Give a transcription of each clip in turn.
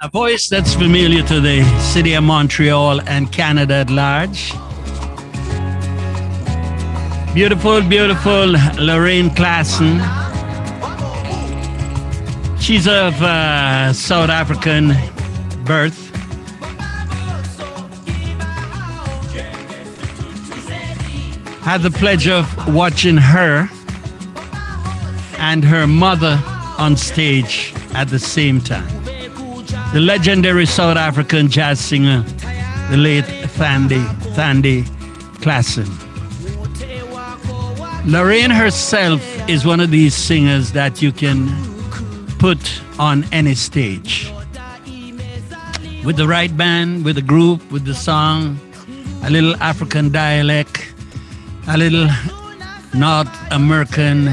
A voice that's familiar to the city of Montreal and Canada at large. Beautiful, beautiful Lorraine Klaasen. She's of uh, South African birth. Had the pleasure of watching her and her mother on stage at the same time. The legendary South African jazz singer, the late Thandi, Thandi Klaasen. Lorraine herself is one of these singers that you can put on any stage. With the right band, with the group, with the song, a little African dialect, a little North American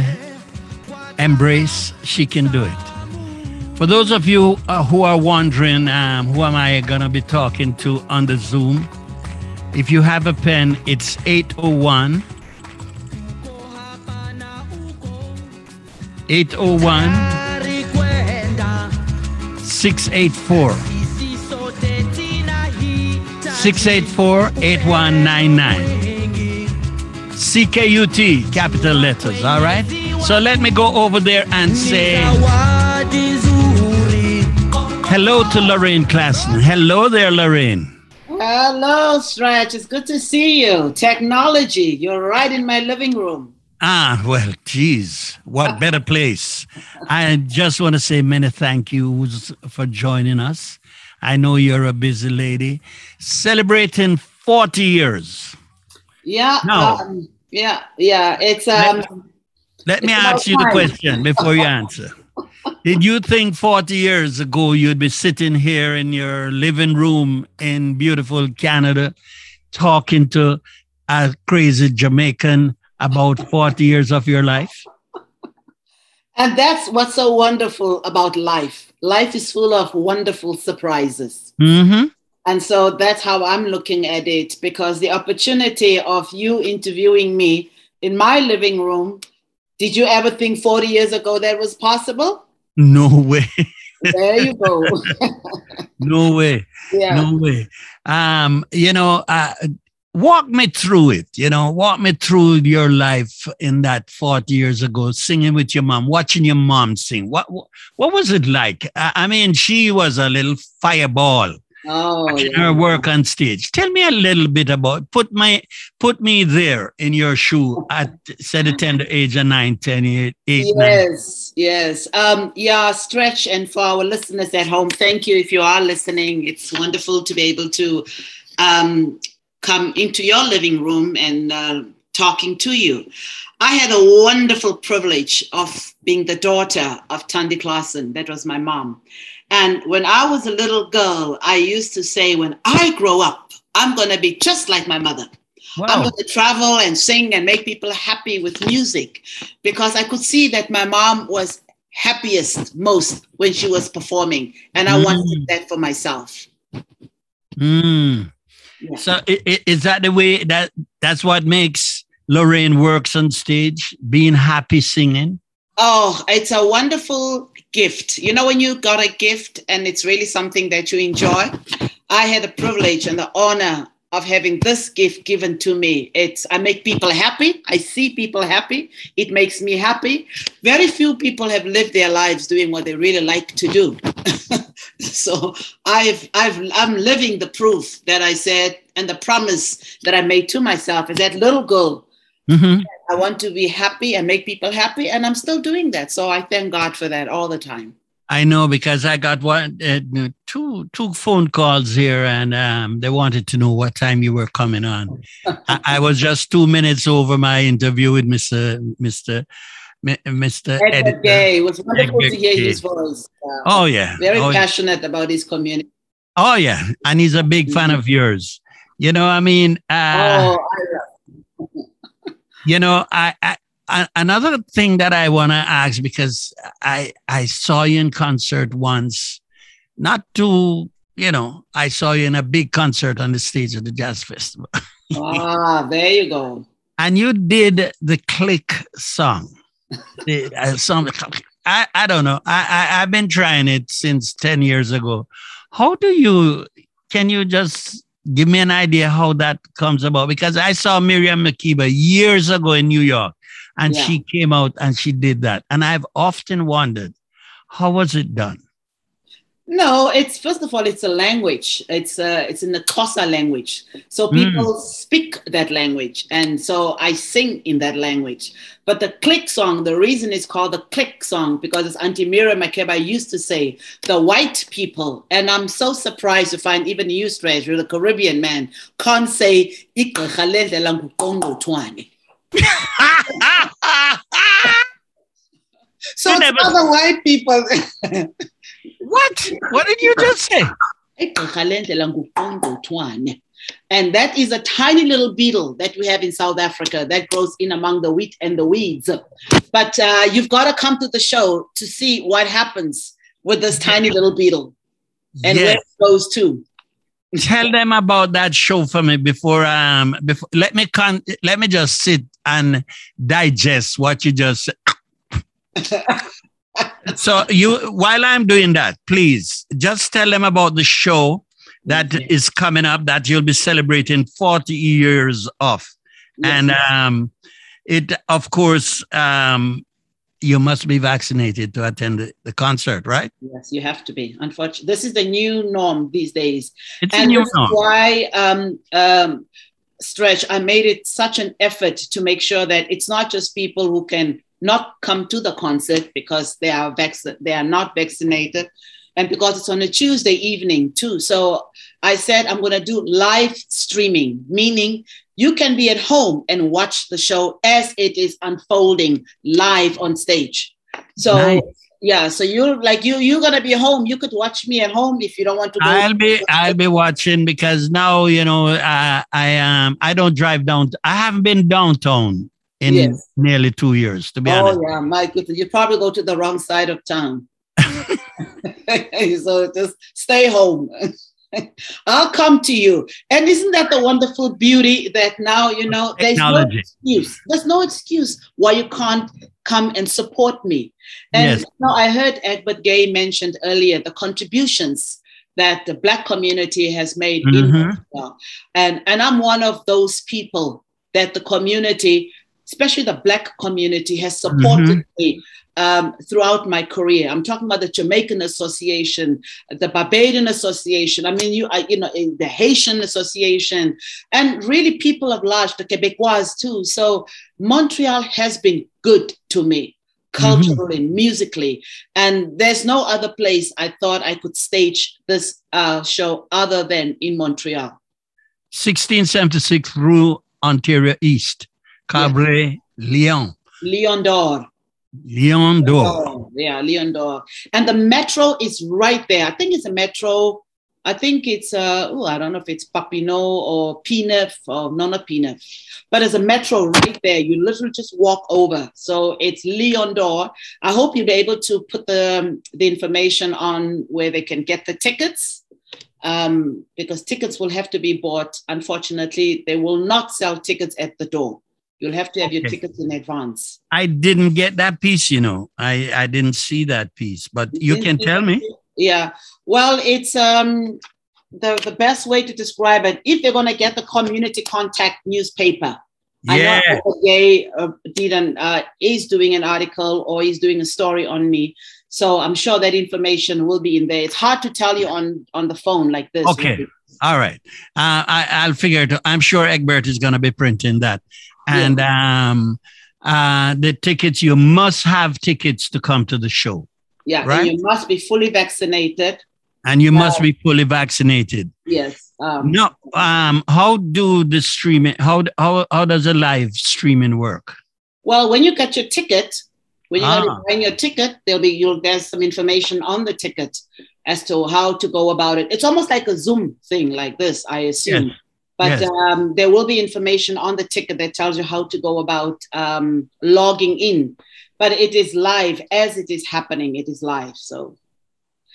embrace, she can do it. For those of you uh, who are wondering, um, who am I going to be talking to on the Zoom? If you have a pen, it's 801 801 684 684 8199. CKUT, capital letters, all right? So let me go over there and say hello to Lorraine Klaasen. Hello there, Lorraine. Hello, Stretch. It's good to see you. Technology, you're right in my living room. Ah, well, geez, what better place? I just want to say many thank yous for joining us. I know you're a busy lady celebrating 40 years. Yeah. Now, um, yeah, yeah. It's um Let me It's about ask you the question before you answer. Did you think 40 years ago you'd be sitting here in your living room in beautiful Canada talking to a crazy Jamaican about 40 years of your life? and that's what's so wonderful about life. Life is full of wonderful surprises. Mm-hmm. And so that's how I'm looking at it because the opportunity of you interviewing me in my living room, did you ever think 40 years ago that was possible? No way. There you go. No way. yeah. No way. Um, you know, uh, walk me through it. You know, walk me through your life in that 40 years ago, singing with your mom, watching your mom sing. What what, what was it like? I, I mean, she was a little fireball. Oh, watching yeah. her work on stage. Tell me a little bit about put my put me there in your shoe at say the tender age of nine, 10, eight, eight, nine. Yes. Um, yeah, stretch. And for our listeners at home, thank you if you are listening. It's wonderful to be able to um, come into your living room and uh, talking to you. I had a wonderful privilege of being the daughter of Thandi Klaasen. That was my mom. And when I was a little girl, I used to say, when I grow up, I'm going to be just like my mother. I'm going to travel and sing and make people happy with music because I could see that my mom was happiest most when she was performing. And I wanted Mm. that for myself. Mm. Yeah. So i- i- is that the way that that's what makes Lorraine works on stage, being happy singing? Oh, it's a wonderful gift. You know, when you got a gift and it's really something that you enjoy. I had the privilege and the honor of having this gift given to me. It's I make people happy. I see people happy. It makes me happy. Very few people have lived their lives doing what they really like to do. so I've I've I'm living the proof that I said and the promise that I made to myself as that little girl Mhm. I want to be happy and make people happy, and I'm still doing that. So I thank God for that all the time. I know because I got one, uh, two, two phone calls here, and um, they wanted to know what time you were coming on. I, I was just two minutes over my interview with Mister Mister Mister Egbert Editor. Gay, it was wonderful Egbert to hear Gay. his voice. Uh, Oh yeah, very oh, passionate about his community. oh yeah, and he's a big fan of yours. You know, I mean, uh, oh, I love you know, I, I another thing that I want to ask because I I saw you in concert once, not too, you know, I saw you in a big concert on the stage of the jazz festival, ah, there you go. and you did the click song, the uh, song, I, I don't know. I, I I've been trying it since ten years ago. How do you? Can you just give me an idea how that comes about? Because I saw Miriam Makeba years ago in New York, and Yeah. she came out and she did that, and I've often wondered how was it done. No, it's first of all, it's a language. It's uh, it's in the Xhosa language, so Mm. people speak that language, and so I sing in that language. But the click song, the reason it's called the click song because as Auntie Miriam Makeba used to say, the white people, and I'm so surprised to find even you, Stranger, the Caribbean man, can't say "Igqirha lendlela nguqongqothwane." So You it's never- other white people. what? What did you just say? Igqirha lendlela nguqongqothwane. And that is a tiny little beetle that we have in South Africa that grows in among the wheat and the weeds. But uh, you've got to come to the show to see what happens with this tiny little beetle and where Yes. it goes to. Tell them about that show for me before um before let me con let me just sit and digest what you just said. so you while I'm doing that, please just tell them about the show that is coming up that you'll be celebrating 40 years of. And um it of course um you must be vaccinated to attend the, the concert, right? yes, you have to be. Unfortunately, this is the new norm these days. It's a and new that's norm. why um, um, stretch i made it such an effort to make sure that it's not just people who can not come to the concert because they are vac- they are not vaccinated and because it's on a tuesday evening too so i said i'm going to do live streaming meaning you can be at home and watch the show as it is unfolding live on stage so Nice. yeah so you're like you you're to be home you could watch me at home if you don't want to go I'll be I'll be watching because now you know uh, I um I don't drive down. I haven't been downtown in Yes. nearly two years, to be Oh honest. yeah, my goodness. You probably go to the wrong side of town. so just stay home. I'll come to you. And isn't that the wonderful beauty that now, you know, there's no excuse. There's no excuse why you can't come and support me. And Yes. you know, I heard Egbert Gay mentioned earlier the contributions that the Black community has made in Mhm. Montreal. And, and I'm one of those people that the community, especially the Black community, has supported me um, throughout my career. I'm talking about the Jamaican Association, the Barbadian Association. I mean, you, I, you know, in the Haitian Association, and really people of large, the Quebecois too. So Montreal has been good to me culturally, musically, and there's no other place I thought I could stage this uh, show other than in Montreal. 1676 Rue Ontario East, Cabre, Lion, Lion d'Or. Lion d'Or. Oh, yeah, Lion d'Or. And the metro is right there. I think it's a metro. I think it's uh oh, I don't know if it's Papineau or Pinef or no, not Pinef, but there's a metro right there. You literally just walk over. So it's Lion d'Or. I hope you'll be able to put the um, the information on where they can get the tickets. Um, because tickets will have to be bought. Unfortunately, they will not sell tickets at the door. You'll have to have your tickets in advance. I didn't get that piece, you know. I, I didn't see that piece, but you can tell me. Yeah. Well, it's um the, the best way to describe it. If they're gonna get the community contact newspaper, I Yeah. know Uncle Gay uh, did an uh, is doing an article or he's doing a story on me. So I'm sure that information will be in there. It's hard to tell you on on the phone like this. Okay. All right. Uh, I, I'll figure it out. I'm sure Egbert is going to be printing that. And um, uh, the tickets, you must have tickets to come to the show. Yeah. and Right. you must be fully vaccinated. And you must be fully vaccinated. Yes. Um, No, um, how do the streaming, how, how, how does the live streaming work? Well, when you get your ticket, when you're Ah. your ticket, there'll be you'll there's some information on the ticket as to how to go about it. It's almost like a Zoom thing, like this, I assume. Yes. But Yes. um, there will be information on the ticket that tells you how to go about um, logging in. But it is live as it is happening. It is live. So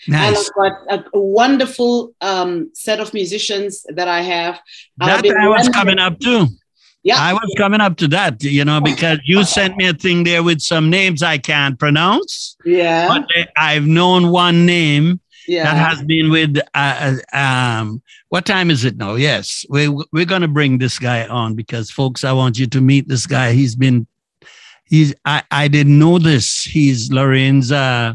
and I've got a, wonderful um, set of musicians that I have. That I was coming up too. Yeah. I was coming up to that, you know, because you sent me a thing there with some names I can't pronounce. Yeah. But I've known one name yeah. that has been with uh, uh, um what time is it now yes we we're going to bring this guy on because folks i want you to meet this guy he's been he's i i didn't know this he's lorraine's uh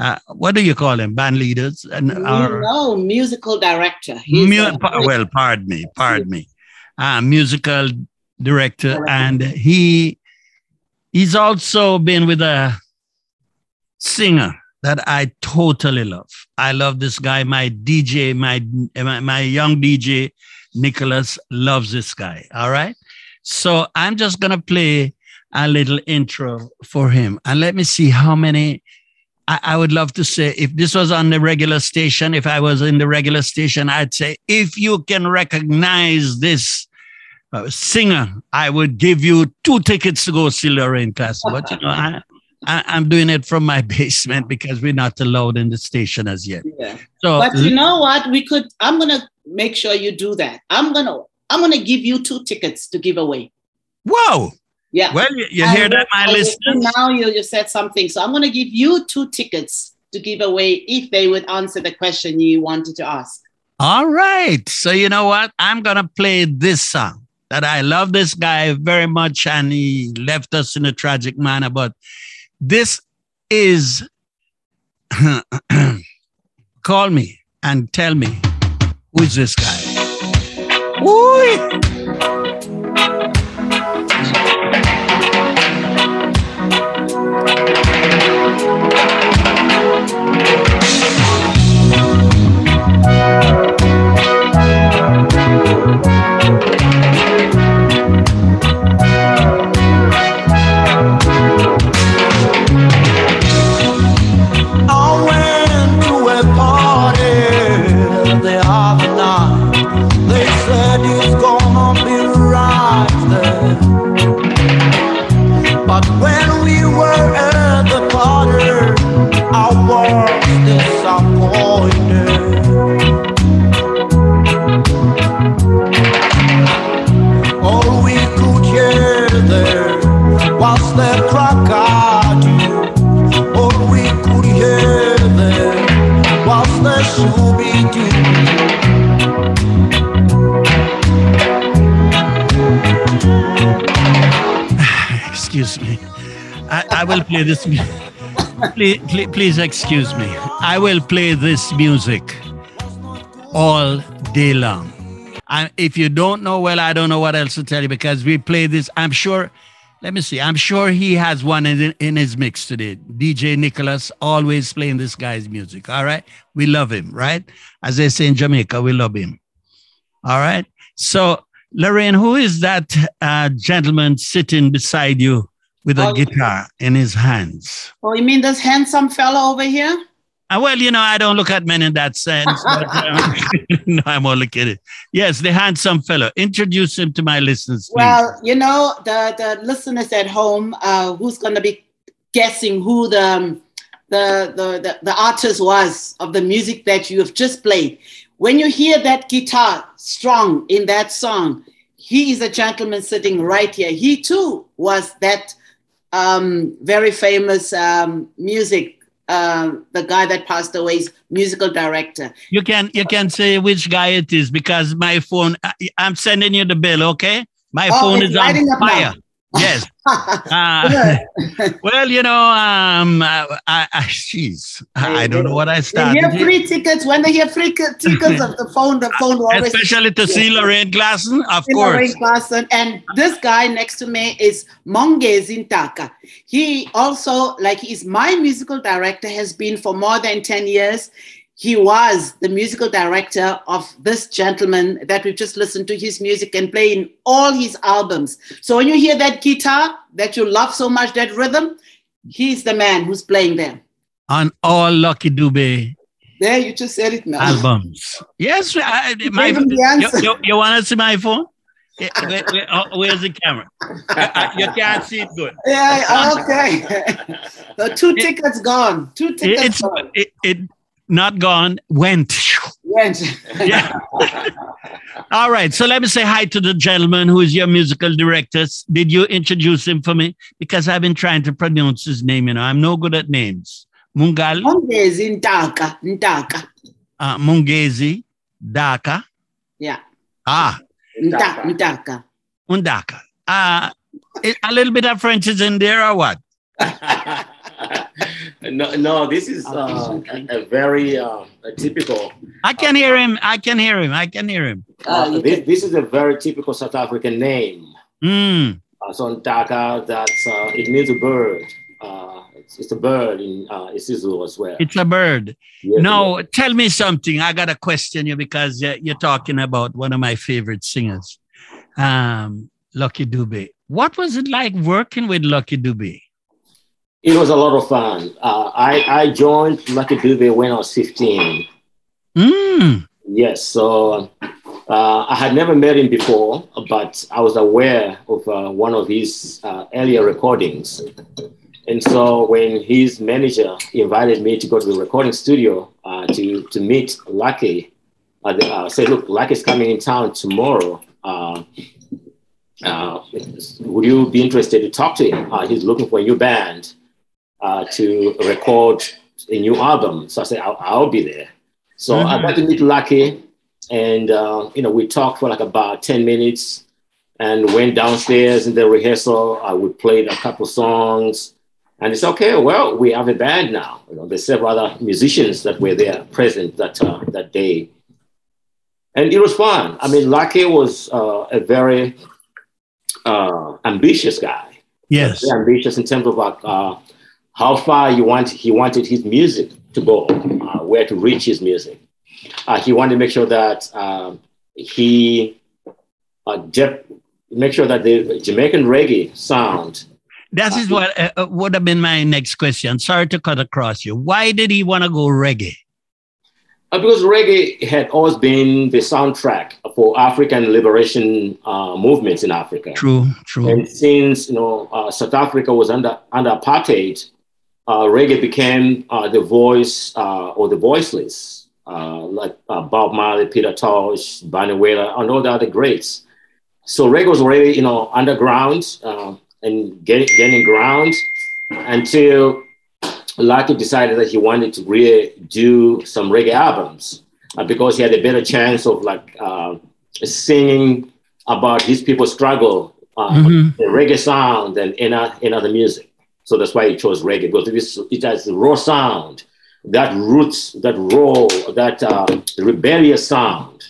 uh, what do you call him? Band leaders and our no musical director. He's mu- well, pardon me, pardon me, uh, musical director, Director. and he he's also been with a singer that I totally love. I love this guy. My DJ, my my, my young DJ, Nicholas loves this guy. All right, so I'm just gonna play a little intro for him, and let me see how many. I, I would love to say if this was on the regular station, if I was in the regular station, I'd say if you can recognize this uh, singer, I would give you two tickets to go see Lorraine Class. But you know, I, I, I'm doing it from my basement because we're not allowed in the station as yet. Yeah. So But you know what? We could. I'm gonna make sure you do that. I'm gonna. I'm gonna give you two tickets to give away. whoa. Yeah. Well, you, you hear will- that, my I listeners? Now you, you said something. So I'm going to give you two tickets to give away if they would answer the question you wanted to ask. All right. So you know what? I'm gonna play this song that I love this guy very much, and he left us in a tragic manner. But this is call me and tell me who is this guy? Ooh. This. please, please, excuse me. I will play this music all day long. If you don't know, well, I don't know what else to tell you because we play this. I'm sure. Let me see. I'm sure he has one in, in his mix today. DJ Nicholas always playing this guy's music. All right. We love him, right? As they say in Jamaica, we love him. All right. So, Lorraine, who is that uh, gentleman sitting beside you with a Oh. guitar in his hands? Oh, you mean this handsome fellow over here? Uh, well, you know, I don't look at men in that sense. But, um, no, I'm only kidding. Yes, the handsome fellow. Introduce him to my listeners, please. Well, you know, the, the listeners at home uh, who's going to be guessing who the, um, the, the, the, the artist was of the music that you have just played. When you hear that guitar strong in that song, he is a gentleman sitting right here. He too was that um, very famous um, music, uh, the guy that passed away is musical director. you can you can say which guy it is because my phone. I, I'm sending you the bill, okay? My Oh, phone is on up now. Yes. Uh, well, you know, um, I, I, I, I, I don't know what I started. hear here. free tickets. When they hear free tickets of the phone, the phone always Especially to see Lorraine Glasson, of in course. Lorraine Clarkson. And this guy next to me is Mongezi Ntaka. He also, like he's my musical director, has been for more than 10 years. He was the musical director of this gentleman that we've just listened to his music and playing all his albums. So when you hear that guitar that you love so much, that rhythm, he's the man who's playing there. On all Lucky Dube There, you just said it now. albums. Yes, I, my, you, you, you want to see my phone? Where- where- oh, where's the camera? Uh, uh, you can't see it good. Yeah, okay. the two tickets gone. Two tickets It's gone. it, it not gone, went. Went. Yeah. All right. So let me say hi to the gentleman who is your musical director. Did you introduce him for me? Because I've been trying to pronounce his name. You know, I'm no good at names. Mungal, Mongezi Ntaka. Ntaka. uh, Mungezi, Daka. Yeah. Ah, Ntaka. Ntaka. Undaka. Uh, a little bit of French is in there or what? no, no, this is uh, a, a very uh, a typical. I can hear him. I can hear him. I can hear him. Uh, Uh, this, this is a very typical South African name. Mm. Uh, so Ntaka, that's uh, it means a bird. Uh, it's, it's a bird in uh, isiZulu as well. It's a bird. Yes, No, tell me something. I got to question you because you're, you're talking about one of my favorite singers, um, Lucky Dube. What was it like working with Lucky Dube? It was a lot of fun. Uh, I, I joined Lucky Dube when I was 15. Mm. Yes, so uh, I had never met him before, but I was aware of uh, one of his uh, earlier recordings. And so when his manager invited me to go to the recording studio uh, to, to meet Lucky, uh, uh, said, look, Lucky's coming in town tomorrow. Uh, uh, would you be interested to talk to him? Uh, he's looking for a new band uh, to record a new album. So I said, I'll, I'll be there. So I Mhm. got to meet Lucky, and uh, you know we talked for like about ten minutes, and went downstairs in the rehearsal. I would play a couple songs, and it's okay. Well, we have a band now. You know, there's several other musicians that were there present that uh, that day, and it was fun. I mean, Lucky was uh, a very uh, ambitious guy Yes. very ambitious in terms of like, uh, how far you want he wanted his music to go, uh, where to reach his music. Uh, he wanted to make sure that um, he uh, de- make sure that the Jamaican reggae sound. That is what uh, uh, would have been my next question. Sorry to cut across you. Why did he want to go reggae? Uh, because reggae had always been the soundtrack for African liberation uh, movements in Africa. True, true. And since you know uh, South Africa was under under apartheid, uh, reggae became uh, the voice uh, or the voiceless, uh, like uh, Bob Marley, Peter Tosh, Bunny Wailer, and all the other greats. So reggae was already you know underground uh, and getting gaining ground until Lucky decided that he wanted to really do some reggae albums uh, because he had a better chance of like uh, singing about his people's struggle uh, Mhm. the reggae sound and in, uh, in other music. So that's why he chose reggae because it, is, it has raw sound, that roots, that raw, that uh, rebellious sound.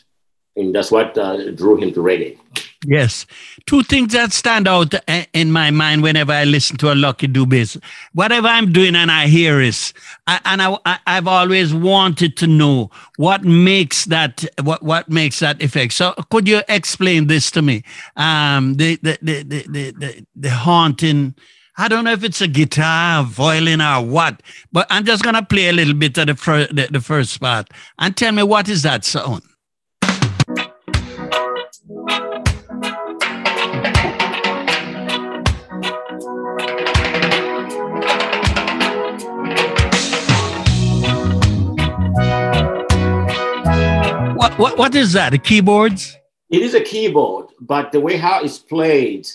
And that's what uh, drew him to reggae. Yes. Two things that stand out uh, in my mind whenever I listen to a Lucky Dubes. Whatever I'm doing and I hear is, I, and I, I've always wanted to know what makes that, what, what makes that effect. So could you explain this to me? Um, the, the, the, the, the, the haunting, I don't know if it's a guitar, violin, or what, but I'm just going to play a little bit of the, fir- the, the first part and tell me what is that sound? What, what, what is that? The keyboards? It is a keyboard, but the way how it's played,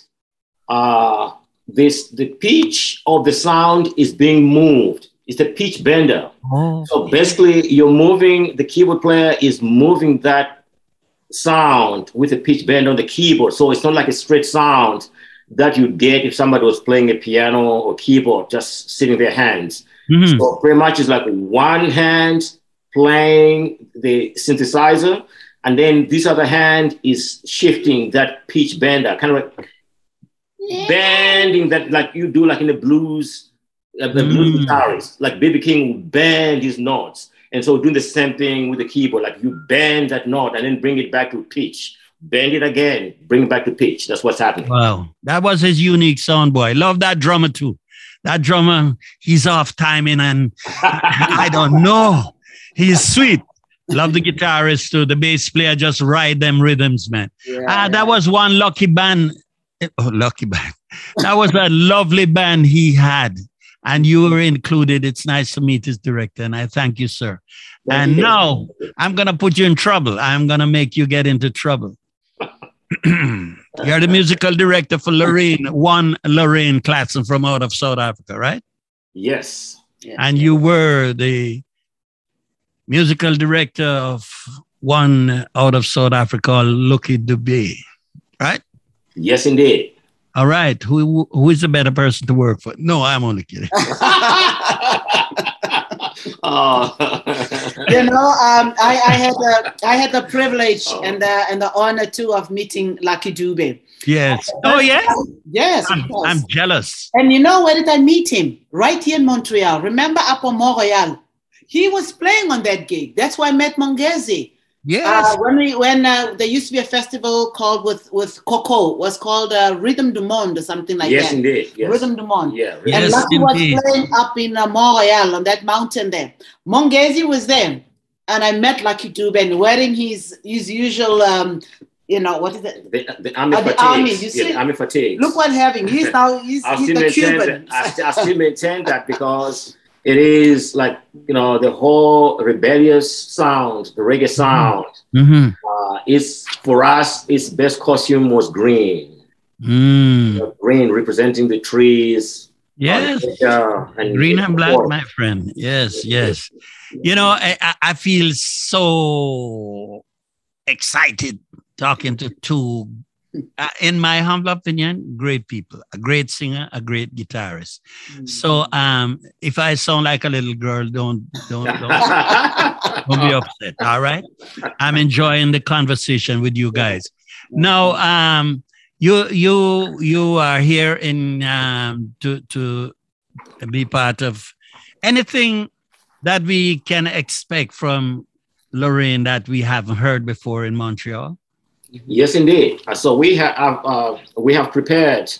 uh, this the pitch of the sound is being moved. It's the pitch bender. Oh. So basically, you're moving, the keyboard player is moving that sound with a pitch bend on the keyboard. So it's not like a straight sound that you'd get if somebody was playing a piano or keyboard just sitting their hands. Mhm. So pretty much it's like one hand playing the synthesizer, and then this other hand is shifting that pitch bender, kind of like bending that like you do like in the blues, uh, the blues Mm. guitarist, like B.B. King would bend his notes. And so doing the same thing with the keyboard, like you bend that note and then bring it back to pitch. Bend it again, bring it back to pitch. That's what's happening. Wow, that was his unique sound, boy. Love that drummer too. That drummer, he's off timing, and I don't know. He's sweet. Love the guitarist too. The bass player just ride them rhythms, man. Ah, that was one lucky band. Oh, lucky band. That was a lovely band he had. and you were included. It's nice to meet his director, and I thank you, sir. Thank and you. now I'm going to put you in trouble. I'm going to make you get into trouble. You're the musical director for Lorraine, one Lorraine Klaasen from out of South Africa, right? Yes. Yes. And you were the musical director of one out of South Africa called Lucky Dubé, right? Yes, indeed. All right. Who who is a better person to work for? No, I'm only kidding. oh. you know, um, I, I had the I had the privilege and the and the honor too of meeting Lucky Dube. Yes. Oh yeah. Yes, I'm, course. I'm jealous. And you know where did I meet him? Right here in Montreal. Remember Upper Montreal? He was playing on that gig. That's why I met Mongezi. Yes. Uh, when we when uh, there used to be a festival called with with Coco was called uh, Rhythm du Monde or something like yes, that. indeed. Yes. Rhythm du Monde. Yeah. Yes, and Lucky was playing up in uh, Montreal on that mountain there. Mongezi was there, and I met Lucky Dube wearing his his usual, um, you know, what is it? The, the army Uh, the fatigues. army, you Yeah, see? the army fatigues. Look what he's having. He's now he's, he's the Cuban. that, I, st- I still maintain that because it is like you know the whole rebellious sound, the reggae sound. hmm Uh, is for us, its best costume was green. Mm. Green representing the trees. Yes. uh, and Green and black, my friend. Yes, yes. You know, I- I feel so excited talking to two, uh, in my humble opinion, great people, a great singer, a great guitarist. So um, if I sound like a little girl, don't don't don't, don't be upset. All right. I'm enjoying the conversation with you guys. Now, um, you you you are here in um, to to be part of anything that we can expect from Lorraine that we haven't heard before in Montreal. Yes, indeed. Uh, So we have uh, we have prepared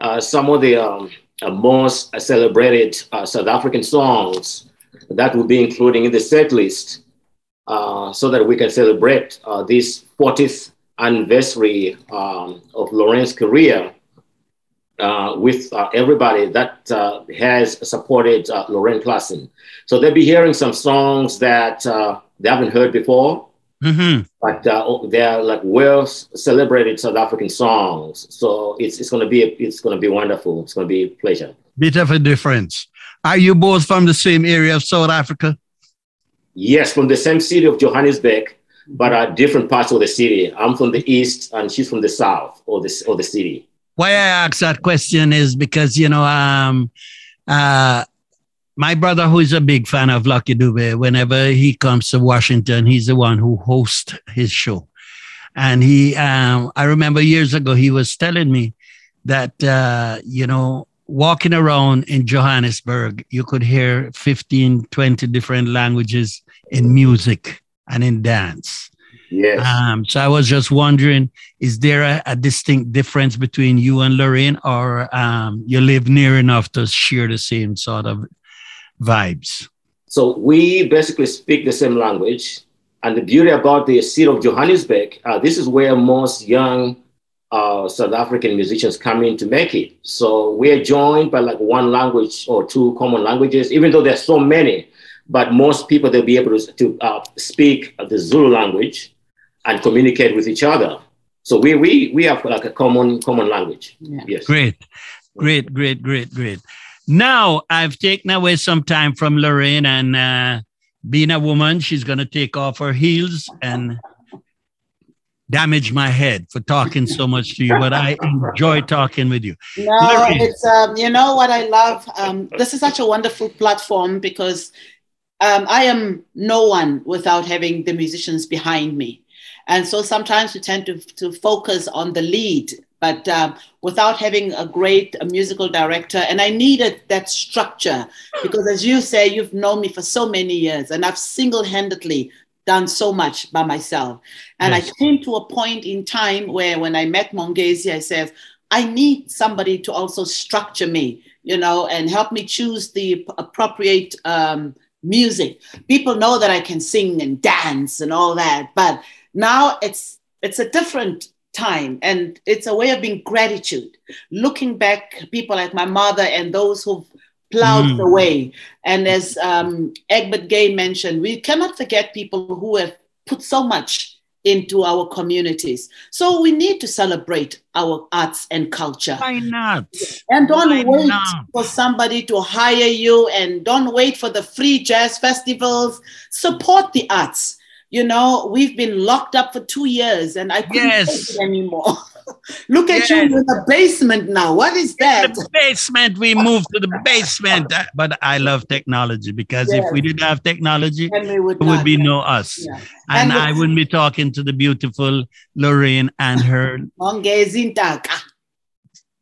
uh, some of the um, uh, most celebrated uh, South African songs that will be including in the set list, uh, so that we can celebrate this 40th anniversary um, of Lorraine's career with everybody that has supported Lorraine Klaasen. So they'll be hearing some songs that they haven't heard before hmm but uh, they're like well celebrated South African songs. So it's it's gonna be it's gonna be wonderful. It's gonna be a pleasure. Bit of a difference. Are you both from the same area of South Africa? Yes, from the same city of Johannesburg, but uh, different parts of the city. I'm from the east, and she's from the south or the or the city. Why I ask that question is because you know, um, uh, my brother, who is a big fan of Lucky Dube, whenever he comes to Washington, he's the one who hosts his show. And he, um, I remember years ago, he was telling me that uh, you know, walking around in Johannesburg, you could hear 15, 20 different languages in music and in dance. Yes. Um, so I was just wondering, is there a, a distinct difference between you and Lorraine, or um, you live near enough to share the same sort of vibes? So we basically speak the same language. And the beauty about the city of Johannesburg, uh, this is where most young uh, South African musicians come in to make it. So we are joined by like one language or two common languages, even though there's so many. But most people they'll be able to, to uh, speak the Zulu language and communicate with each other. So we we we have like a common common language. Yeah. Yes. Great, great, great, great, great. Now I've taken away some time from Lorraine, and uh, being a woman, she's going to take off her heels and damage my head for talking so much to you. But I enjoy talking with you. No, Lorraine. it's um, you know what I love. Um, this is such a wonderful platform because um, I am no one without having the musicians behind me, and so sometimes we tend to to focus on the lead, but um, without having a great uh musical director. And I needed that structure because, as you say, you've known me for so many years, and I've single-handedly done so much by myself. And Yes. I came to a point in time where, when I met Mongezi, I said, I need somebody to also structure me, you know, and help me choose the appropriate um, music. People know that I can sing and dance and all that, but now it's it's a different time, and it's a way of being gratitude. Looking back, people like my mother and those who've plowed Mm. the way. And as um, Egbert Gay mentioned, we cannot forget people who have put so much into our communities. So we need to celebrate our arts and culture. Why not? And don't Why wait not? for somebody to hire you and don't wait for the free jazz festivals. Support the arts. You know, we've been locked up for two years and I couldn't Yes. take it anymore. Look at you in the basement now. What is that? The basement, we moved to the basement. But I love technology because if we didn't have technology, would there would be no us. Yeah. And And I wouldn't be talking to the beautiful Lorraine and her.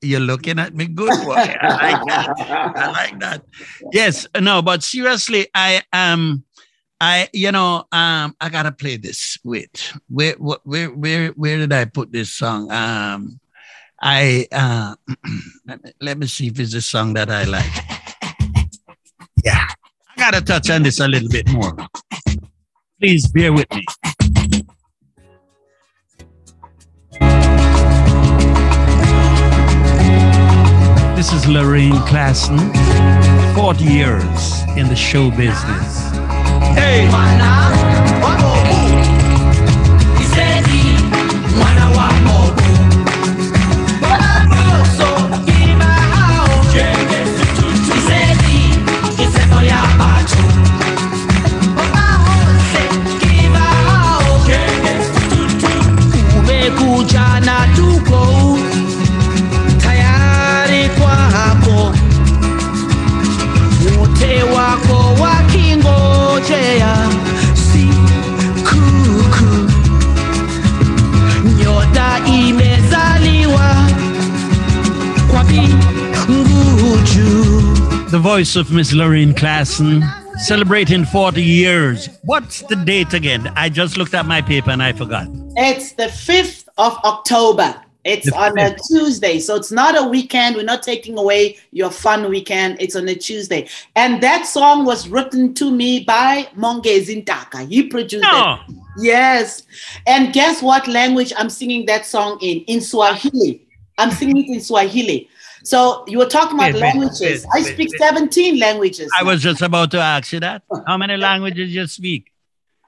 You're looking at me good, boy. I like that. I like that. Yes, no, but seriously, I am. I, you know, um, I gotta play this. Wait, where, wh- where, where, where did I put this song? Um, I, uh, let me, let me see if it's a song that I like. Yeah, I gotta touch on this a little bit more. Please bear with me. This is Lorraine Klaasen, 40 years in the show business. Hey! umekuja The voice of Miss Lorraine Klaasen, celebrating 40 years. What's the date again? I just looked at my paper and I forgot. It's the 5th of October. It's The on a Tuesday. So it's not a weekend. We're not taking away your fun weekend. It's on a Tuesday. And that song was written to me by Mongezi Ntaka. He produced No! it. Oh. Yes. And guess what language I'm singing that song in? In Swahili. I'm singing it in Swahili. So you were talking about Wait, languages. wait, I wait, speak wait. 17 languages. I was just about to ask you that. How many languages you speak?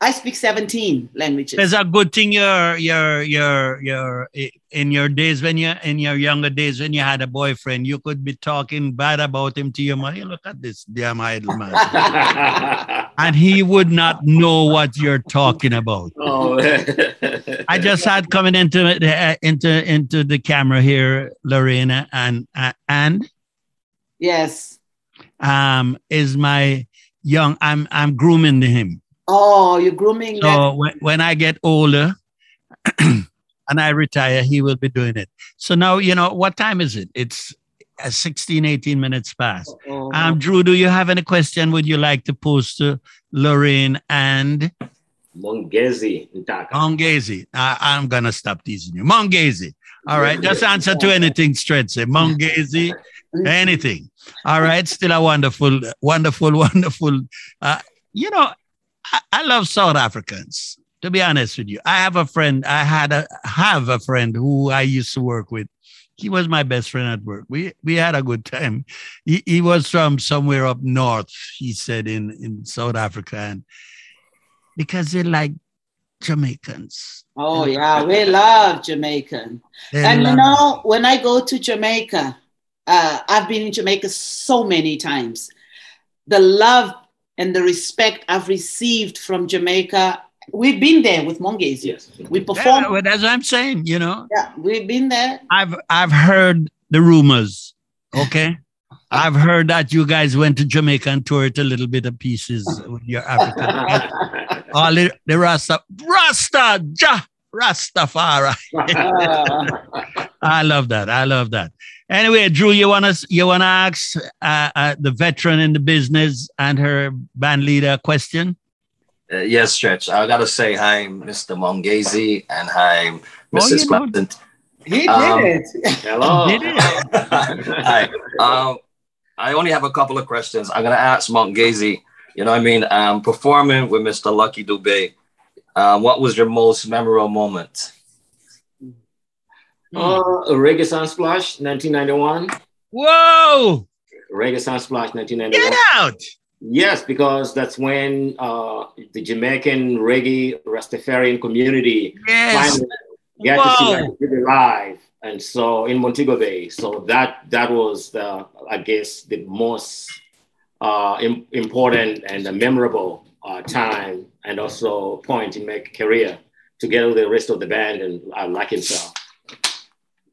I speak 17 languages. It's a good thing you're you're you're you're in your days when you in your younger days when you had a boyfriend, you could be talking bad about him to your mother. Look at this damn idle man. and he would not know what you're talking about. oh, I just had coming into the, uh, into into the camera here, Lorena, and uh, and yes. um is my young. I'm I'm grooming him. Oh, you're grooming that. So when, when I get older and I retire, he will be doing it. So now you know what time is it? It's uh, 16, 18 minutes past. Oh. Um, Drew, do you have any question? Would you like to pose to Lorraine and Mongezi Ntaka. Mongezi? I, I'm gonna stop teasing you. Mongezi. All right, just answer to anything straight. Say Mongezi, anything. All right, still a wonderful, wonderful, wonderful. Uh, you know, I, I love South Africans. To be honest with you, I have a friend. I had a have a friend who I used to work with. He was my best friend at work. We we had a good time. He, he was from somewhere up north. He said in in South Africa, and because they like Jamaicans. Oh yeah, we love Jamaican. They and you know, when I go to Jamaica, uh, I've been in Jamaica so many times. The love and the respect I've received from Jamaica. We've been there with Mongezi. Yes. We Yeah, performed. well, that's what I'm saying. You know, Yeah, we've been there. I've I've heard the rumors. Okay. I've heard that you guys went to Jamaica and tore it a little bit of pieces with your African. All the, the Rasta, Rasta, ja, Rastafari. I love that. I love that. Anyway, Drew, you wanna you wanna ask uh, uh, the veteran in the business and her band leader a question? Uh, yes, Stretch. I gotta say hi, Mr. Mongezi, and hi, Oh, Mrs. you know- Pleasant. he did Um, it. Hello. Did it? hi. Um, I only have a couple of questions. I'm gonna ask Mongezi. You know, what I mean, um, performing with Mr. Lucky Dubé. Um, what was your most memorable moment? Uh, Reggae Sunsplash, 1991. Whoa! Reggae Sunsplash 1991. Get out! Yes, because that's when uh, the Jamaican reggae Rastafarian community Yes. finally got to see Dube live, and so in Montego Bay. So that that was the I guess the most uh, im- important and memorable uh, time, and also point in my career together with the rest of the band and uh, like himself.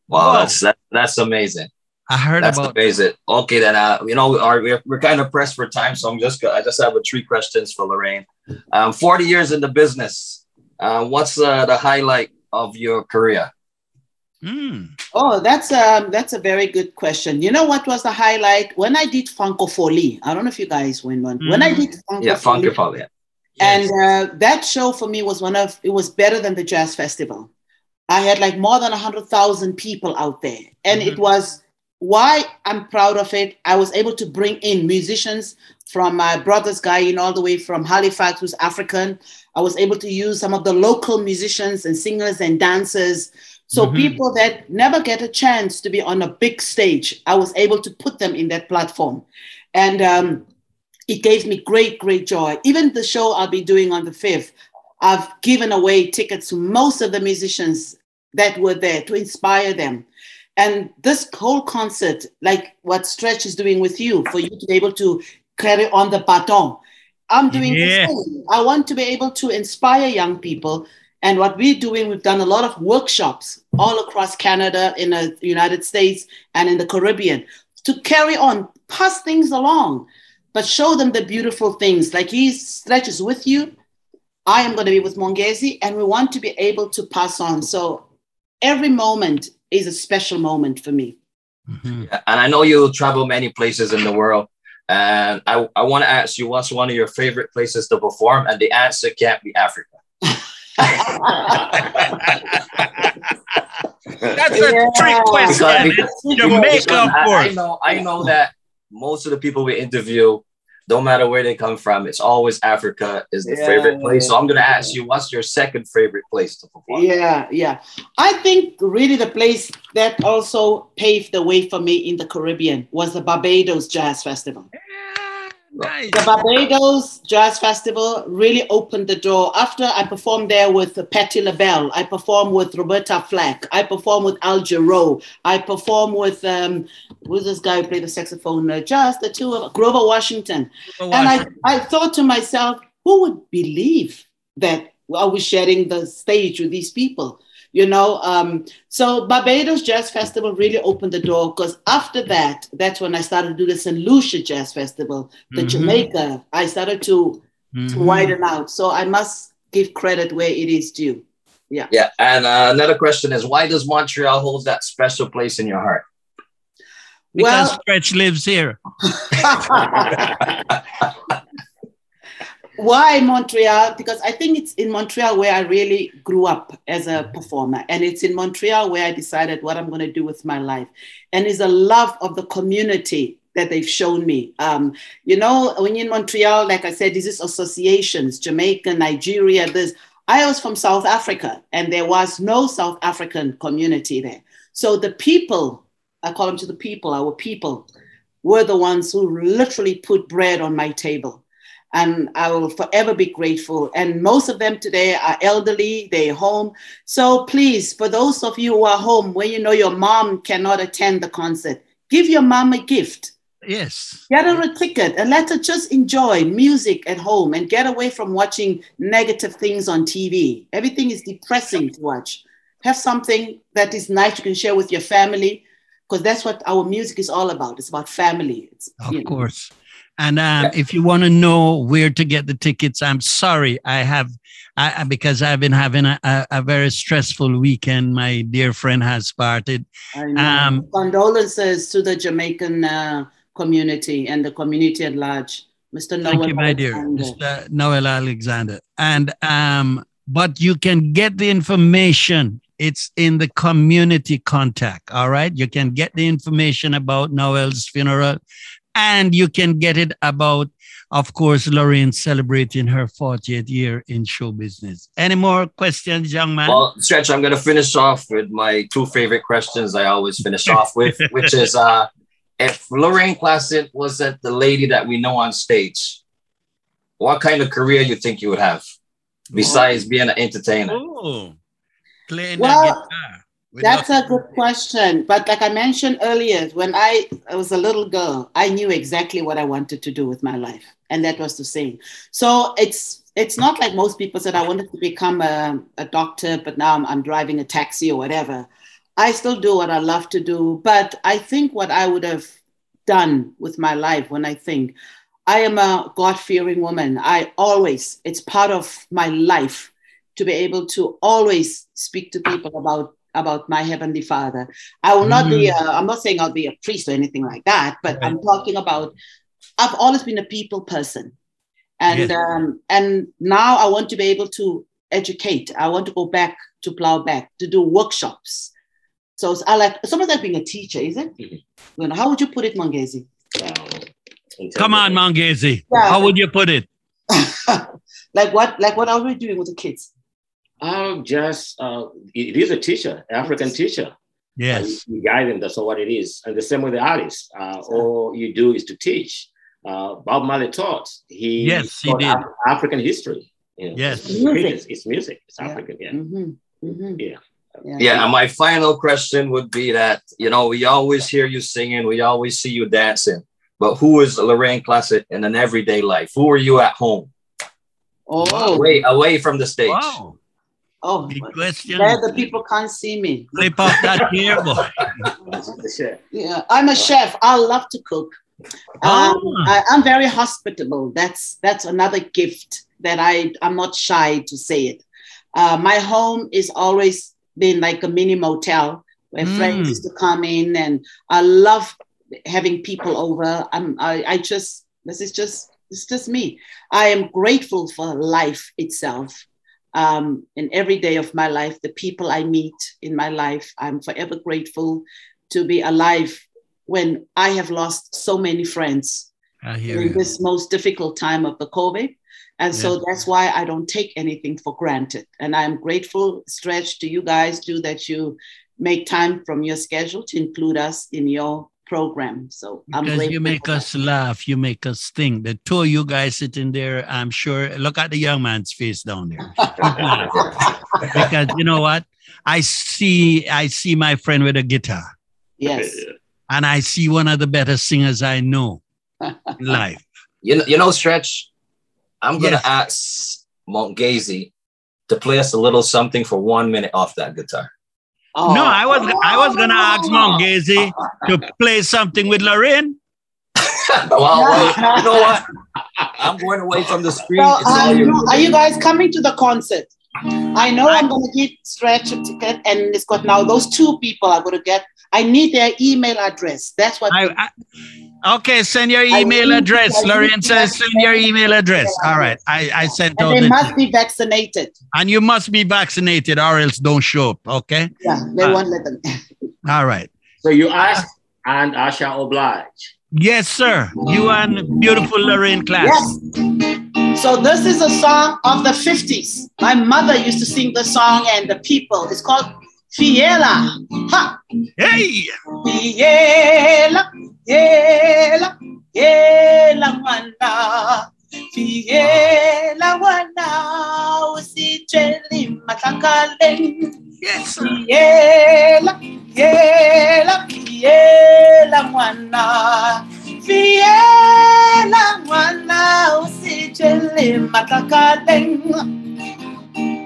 Wow, Wow. that's that, that's amazing. I heard That's about amazing. Okay, then uh, you know, our, we're, we're kind of pressed for time, so I'm just I just have a three questions for Lorraine. Um, 40 years in the business. Uh, what's uh, the highlight of your career? Mm. Oh, that's um that's a very good question. You know what was the highlight when I did Franco Folie? I don't know if you guys win one. When I did Funko Yeah, Funky Folie, Paul, yeah. and uh, that show for me was one of it was better than the jazz festival. I had like more than a hundred thousand people out there, and it was why I'm proud of it. I was able to bring in musicians from my brother's guy in all the way from Halifax, who's African. I was able to use some of the local musicians and singers and dancers. So Mhm. people that never get a chance to be on a big stage, I was able to put them in that platform, and um, it gave me great, great joy. Even the show I'll be doing on the fifth, I've given away tickets to most of the musicians that were there to inspire them. And this whole concert, like what Stretch is doing with you, for you to be able to carry on the baton, I'm doing Yeah. I want to be able to inspire young people. And what we're doing, we've done a lot of workshops all across Canada, in the United States, and in the Caribbean to carry on, pass things along, but show them the beautiful things. Like he stretches with you. I am going to be with Mongezi, and we want to be able to pass on. So every moment is a special moment for me. Mhm. And I know you travel many places in the world. And I, I want to ask you, what's one of your favorite places to perform? And the answer can't be Africa. That's a Yeah. trick question. Because- It's Jamaica, Because of I, I know I know that most of the people we interview, no matter where they come from, it's always Africa is the Yeah. favorite place. So I'm gonna ask you, what's your second favorite place to perform? Yeah, yeah. I think really the place that also paved the way for me in the Caribbean was the Barbados Jazz Festival. Nice. The Barbados Jazz Festival really opened the door. After I performed there with Patti LaBelle, I performed with Roberta Flack, I performed with Al Jarreau, I performed with um, who's this guy who played the saxophone? Uh, just the two of Grover Washington. And I, I thought to myself, who would believe that I was sharing the stage with these people? You know, um, so Barbados Jazz Festival really opened the door because after that, that's when I started to do the St. Lucia Jazz Festival, the Mhm. Jamaica. I started to, to Mhm. widen out. So I must give credit where it is due. Yeah. Yeah. And uh, another question is, why does Montreal hold that special place in your heart? Because Well, Stretch lives here. Why Montreal? Because I think it's in Montreal where I really grew up as a performer. And it's in Montreal where I decided what I'm going to do with my life. And it's a love of the community that they've shown me. Um, you know, when you're in Montreal, like I said, this is associations, Jamaica, Nigeria, this. I was from South Africa and there was no South African community there. So the people, I call them to the people, our people, were the ones who literally put bread on my table and I will forever be grateful. And most of them today are elderly, they're home. So please, for those of you who are home, when you know your mom cannot attend the concert, give your mom a gift. Yes. Get her a ticket and let her just enjoy music at home and get away from watching negative things on TV. Everything is depressing to watch. Have something that is nice you can share with your family because that's what our music is all about. It's about family. It's, Of you know. course. And um, if you want to know where to get the tickets, I'm sorry. I have, I, because I've been having a, a, a very stressful weekend. My dear friend has parted. Um, Condolences to the Jamaican uh, community and the community at large. Mr. Noel Thank you, my dear. Mr. Noel Alexander. And um, but you can get the information. It's in the community contact. All right, you can get the information about Noel's funeral, and you can get it about, of course, Lorraine celebrating her 40th year in show business. Any more questions, young man? Well, Stretch, I'm going to finish off with my two favorite questions I always finish off with, which is uh, if Lorraine Klaasen wasn't the lady that we know on stage, what kind of career you think you would have besides being an entertainer? Oh, playing Well, guitar. That's a good question. But like I mentioned earlier, when I, I was a little girl, I knew exactly what I wanted to do with my life, and that was to sing. So it's it's not like most people said I wanted to become a, a doctor, but now I'm, I'm driving a taxi or whatever. I still do what I love to do, but I think what I would have done with my life when I think I am a God fearing woman. I always, it's part of my life to be able to always speak to people about about my heavenly father i will not be a, i'm not saying i'll be a priest or anything like that but i'm talking about i've always been a people person and Yes. um and now i want to be able to educate i want to go back to plow back to do workshops so it's, i like some of that being a teacher is it Mhm. you know how would you put it mongezi Um, Come on, Mongezi. Yeah. How would you put it? like what like what are we doing with the kids Uh, just uh, it is a teacher, African teacher. Yes. you, you guide them. That's all. what it is. And the same with the artist. Uh, all you do is to teach. Uh, Bob Marley taught. He Yes, he taught did. Af- African history. You know, Yes. it's Music. It's, it's music. It's Yeah. African. Yeah. Mhm, mhm. Yeah. Yeah, and my final question would be that you know we always hear you singing, we always see you dancing, but who is Lorraine Klaasen in an everyday life? Who are you at home, oh away away from the stage? Wow. Oh Big question. there the people can't see me Flip off that hair, boy. Yeah, I'm a chef. I love to cook. Um, Ah. I, I'm very hospitable. That's that's another gift that I I'm not shy to say it. Uh, my home is always been like a mini motel where friends Mm. used to come in, and I love having people over. I'm I, I just this is just it's just me. I am grateful for life itself. Um, in every day of my life, the people I meet in my life, I'm forever grateful to be alive when I have lost so many friends in this most difficult time of the COVID. And so that's why I don't take anything for granted. And I'm grateful, Stretch, to you guys too, that you make time from your schedule to include us in your program. So I'm Because you make for us laugh, you make us think. The two of you guys sitting there, I'm sure. Look at the young man's face down there. because you know what? I see, I see my friend with a guitar. Yes. and I see one of the better singers I know in life. You know, you know, Stretch. I'm gonna Yes. ask Mongezi to play us a little something for one minute off that guitar. Oh. No, I was I was gonna ask Mongezi to play something with Lorraine. well, well, you know what? I'm going away from the screen. So, um, you. are you guys coming to the concert? I know I, am going to get Stretch a ticket, and it's got now those two people are going to get. I need their email address. That's what. I, I, okay, send your email need- address. Lorraine says send your email address. All right, I, I sent out and they the, must be vaccinated. and you must be vaccinated or else don't show up. Okay. Yeah, they Ah. won't let them. All right. So you ask, and I shall oblige. Yes, sir. You and beautiful Lorraine class. Yes. So this is a song of the 50s. My mother used to sing the song and the people. It's called Fiela. Ha! Hey. Fiela, Fiela, Fiela wana. Fiela wana. Usitsheli matlakaleni. Yes. sir. Fiela, Fiela, Fiela mwana. Fiela mwana usitshele matlakaleng.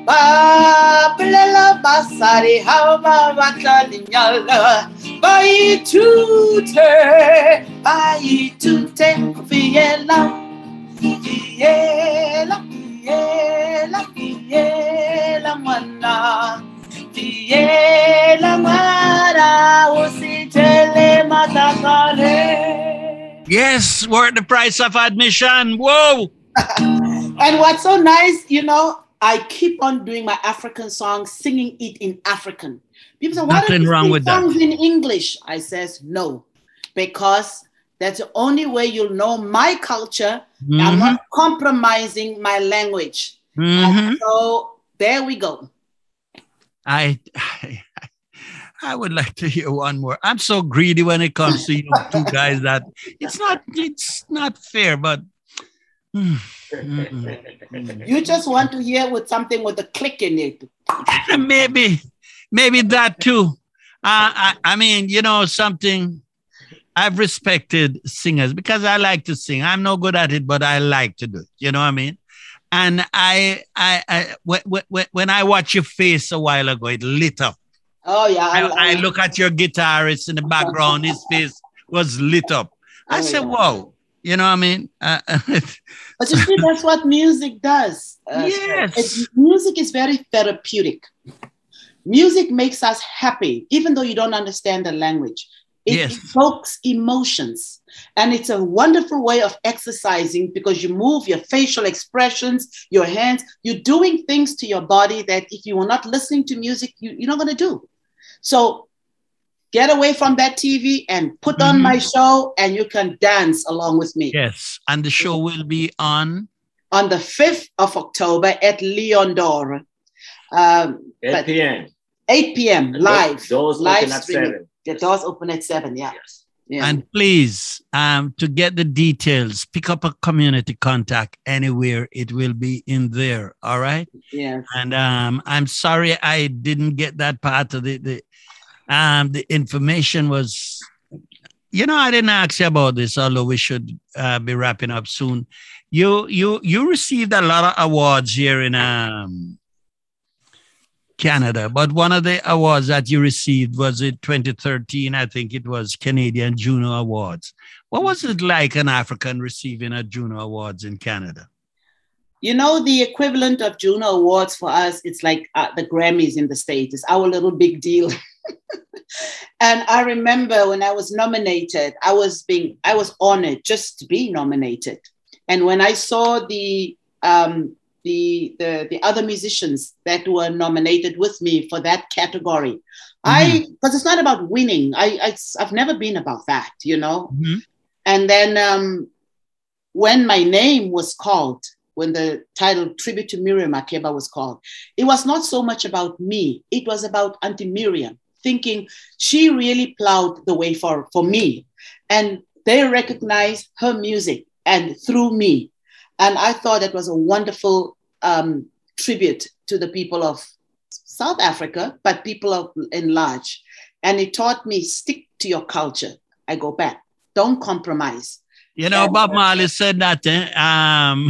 Ba ha ba lenyalo. Ba ithute, ba ithute go fiela. Fiela, fiela, fiela mwana. Fiela usitshele matlakaleng. Yes. Worth the price of admission. Whoa. And what's so nice, you know, I keep on doing my African songs, singing it in African. People say, why Nothing wrong with that. songs in English? I says, no, because that's the only way you'll know my culture. I'm Mhm, not compromising my language. mhm. So there we go. I, I I would like to hear one more. I'm so greedy when it comes to you two guys that it's not it's not fair, but. You just want to hear with something with a click in it. maybe maybe that too. Uh, I, I mean, you know, something I've respected singers because I like to sing. I'm no good at it, but I like to do it. You know what I mean? And I, I, I when, when, when I watch your face a while ago, it lit up. Oh yeah. I, I look at your guitarist in the background, his face was lit up. I Oh, said, yeah. whoa, you know what I mean? Uh, But you see, that's what music does. uh, Yes. it's- music is very therapeutic. Music makes us happy, even though you don't understand the language. It Yes. evokes emotions. And it's a wonderful way of exercising because you move your facial expressions, your hands, you're doing things to your body that if you were not listening to music, you, you're not going to do. So get away from that TV and put on Mhm. my show, and you can dance along with me yes. And the show will be on. on the 5th of October at Lion d'Or. Um, 8 but p.m. 8 p.m. live. Doors live open at 7. The doors open at 7, yeah. Yes. yeah. And please, um, to get the details, pick up a community contact anywhere. It will be in there. All right. yeah. And um, I'm sorry I didn't get that part of the the um the information was you know I didn't ask you about this, although we should uh, be wrapping up soon. You you you received a lot of awards here in um Canada, but one of the awards that you received was in 2013. I think it was Canadian Juno Awards. What was it like an African receiving a Juno Awards in Canada? You know, the equivalent of Juno Awards for us, it's like uh, the Grammys in the States. It's our little big deal. and I remember when I was nominated, I was being, I was honored just to be nominated. And when I saw the, um, the, the, the other musicians that were nominated with me for that category, I, because it's not about winning. I, I, I've never been about that, you know? Mhm. And then um, when my name was called, when the title Tribute to Miriam Makeba was called, it was not so much about me. It was about Auntie Miriam, thinking she really plowed the way for, for me. And they recognized her music and through me. And I thought it was a wonderful um, tribute to the people of South Africa, but people of in large. And it taught me stick to your culture. I go back. Don't compromise. You know, Bob Marley said that. Eh? Um,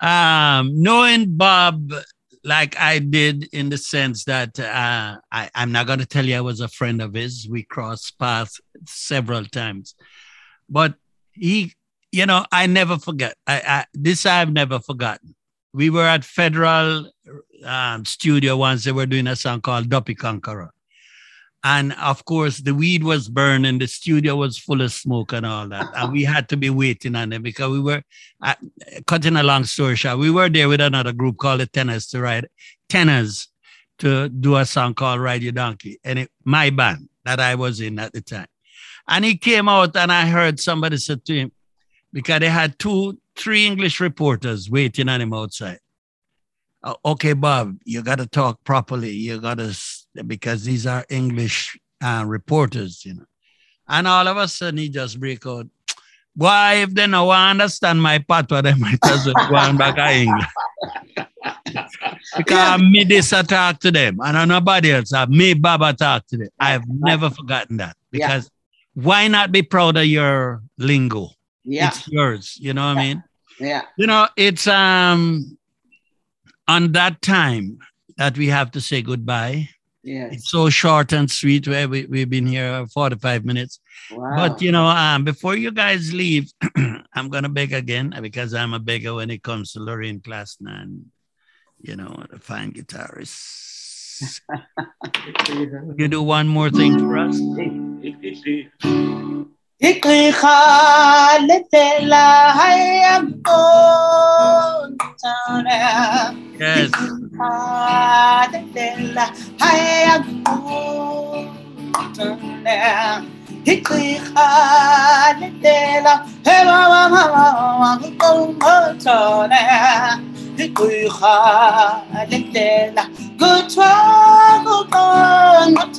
um, knowing Bob like I did in the sense that uh, I, I'm not going to tell you I was a friend of his. We crossed paths several times, but he, you know, I never forget. I, I this I've never forgotten. We were at Federal um, Studio once. They were doing a song called Duppy Conqueror. And of course, the weed was burned and the studio was full of smoke and all that. And we had to be waiting on them because we were, uh, cutting a long story short, we were there with another group called the Tennors to ride, Tennors to do a song called Ride Your Donkey. And it, my band that I was in at the time. And he came out and I heard somebody said to him, because they had two, three English reporters waiting on him outside. "Uh, okay, Bob, you got to talk properly. You got to, because these are English uh, reporters, you know. And all of a sudden, he just break out. Why, if they no understand my patois, they might as well go on back to English. because me this I talk to them, and nobody else. have me Baba talk to them. I've never forgotten that Yeah. because why not be proud of your lingo? Yeah, It's yours. You know what I mean? yeah, You know, it's um on that time that we have to say goodbye. Yeah. It's so short and sweet. Where we, we've been here 45 minutes. Wow. But you know, um, before you guys leave, I'm gonna beg again because I'm a beggar when it comes to Lorraine Klaasen and you know, the fine guitarist. you do one more thing for us? Ikriha letela hayam kontana. Yes adela haya gutana good. Good, good, good. mama gutana hikli khadela gutwa good. Good,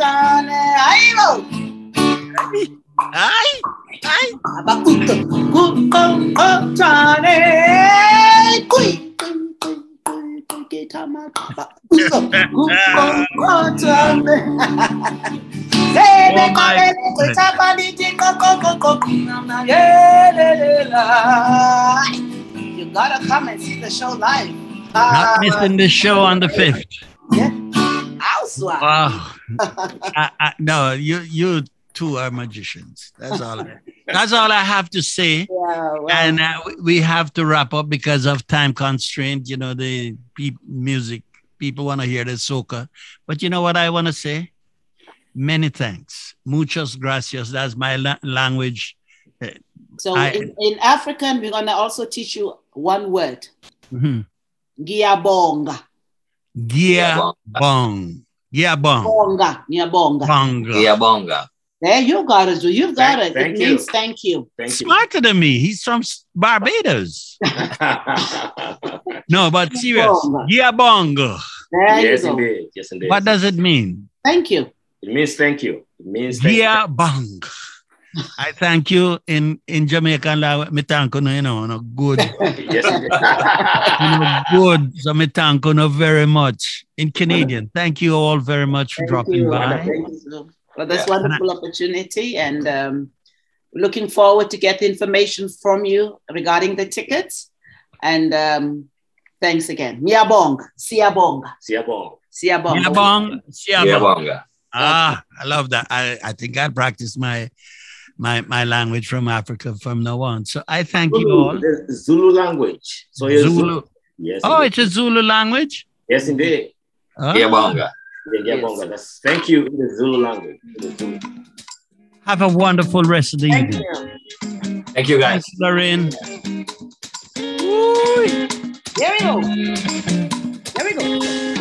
good, good. abakuto gutana kui kui you gotta come and see the show live. Not missing the show on the 5th. Yeah. Wow. I, I, no, you you two are magicians. That's all. That's all I have to say. Yeah, well, And uh, we- we have to wrap up because of time constraint. You know, the pe- music people want to hear the soca. But you know what I want to say? Many thanks. Muchas gracias. That's my la- language. so I- in, in African, we're gonna also teach you one word. Mhm. Ngiyabonga. Gia bong. Gia bong. Bonga. Ngiyabonga. Bonga. Yeah, bonga. There you got it. You've got Thank- it. thank it you. means thank you. Thank you. Smarter than me. He's from Barbados. No, but serious. Bonga. Gia bongo. Yes, indeed. Yes, indeed. What does it mean? Thank you. it means? Thank you. It means thank you. Gia bong. I thank you in in Jamaican language. Me thank you, you know, no good, yes, indeed. you know, good. So me thank you no very much in Canadian. Thank you all very much for Thank dropping you. by. Thank for this Yeah. wonderful opportunity. And um, looking forward to get the information from you regarding the tickets. And um, thanks again. Ngiyabonga. Siyabonga. Siabong. Siyabonga. Gia bong. Gia Yeah, bong. Ah, I love that. I, I think I'll practice my my my language from Africa from now on. So I thank you all. Zulu language. So here's Zulu. Yes. Oh, indeed. it's a Zulu language. yes, indeed. Yeah, Thank you language. Have a wonderful rest of the thank evening. You. Thank you, guys. Thanks, Lorraine. There we go. There we go.